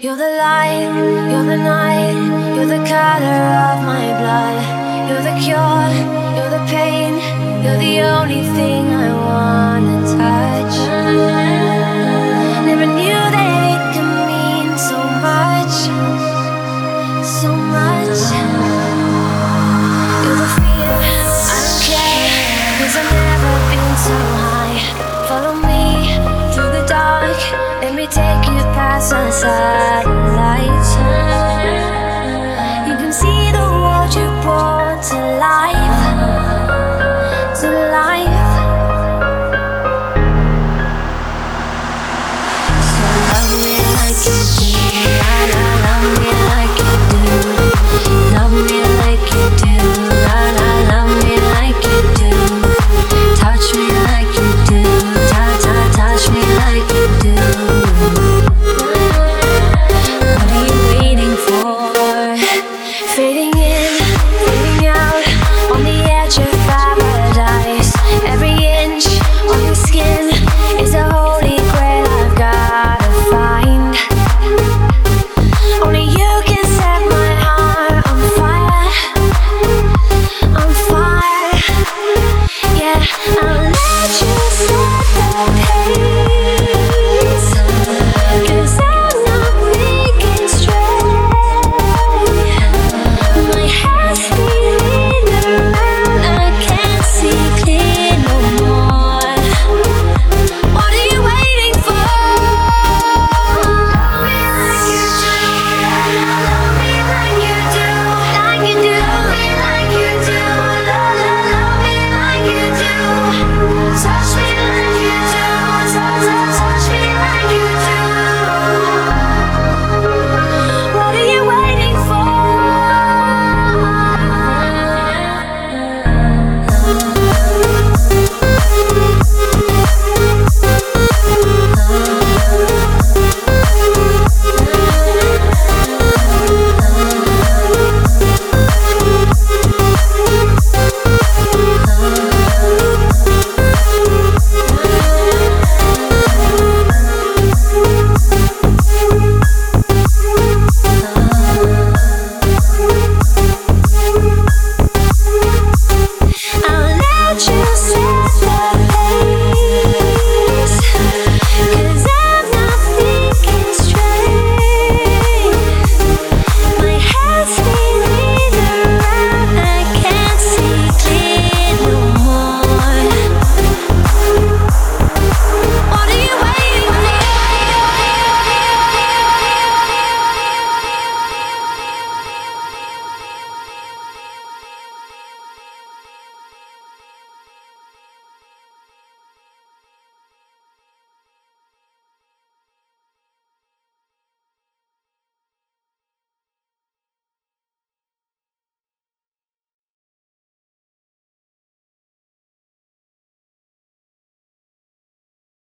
You're the light, you're the night, you're the color of my blood. You're the cure, you're the pain, you're the only thing I wanna touch. Never knew that it could mean so much, so much. Fading in, fading out On the edge of paradise. Every inch of your skin Is a holy grail I've gotta find. Only you can set my heart on fire On fire. Yeah, I'm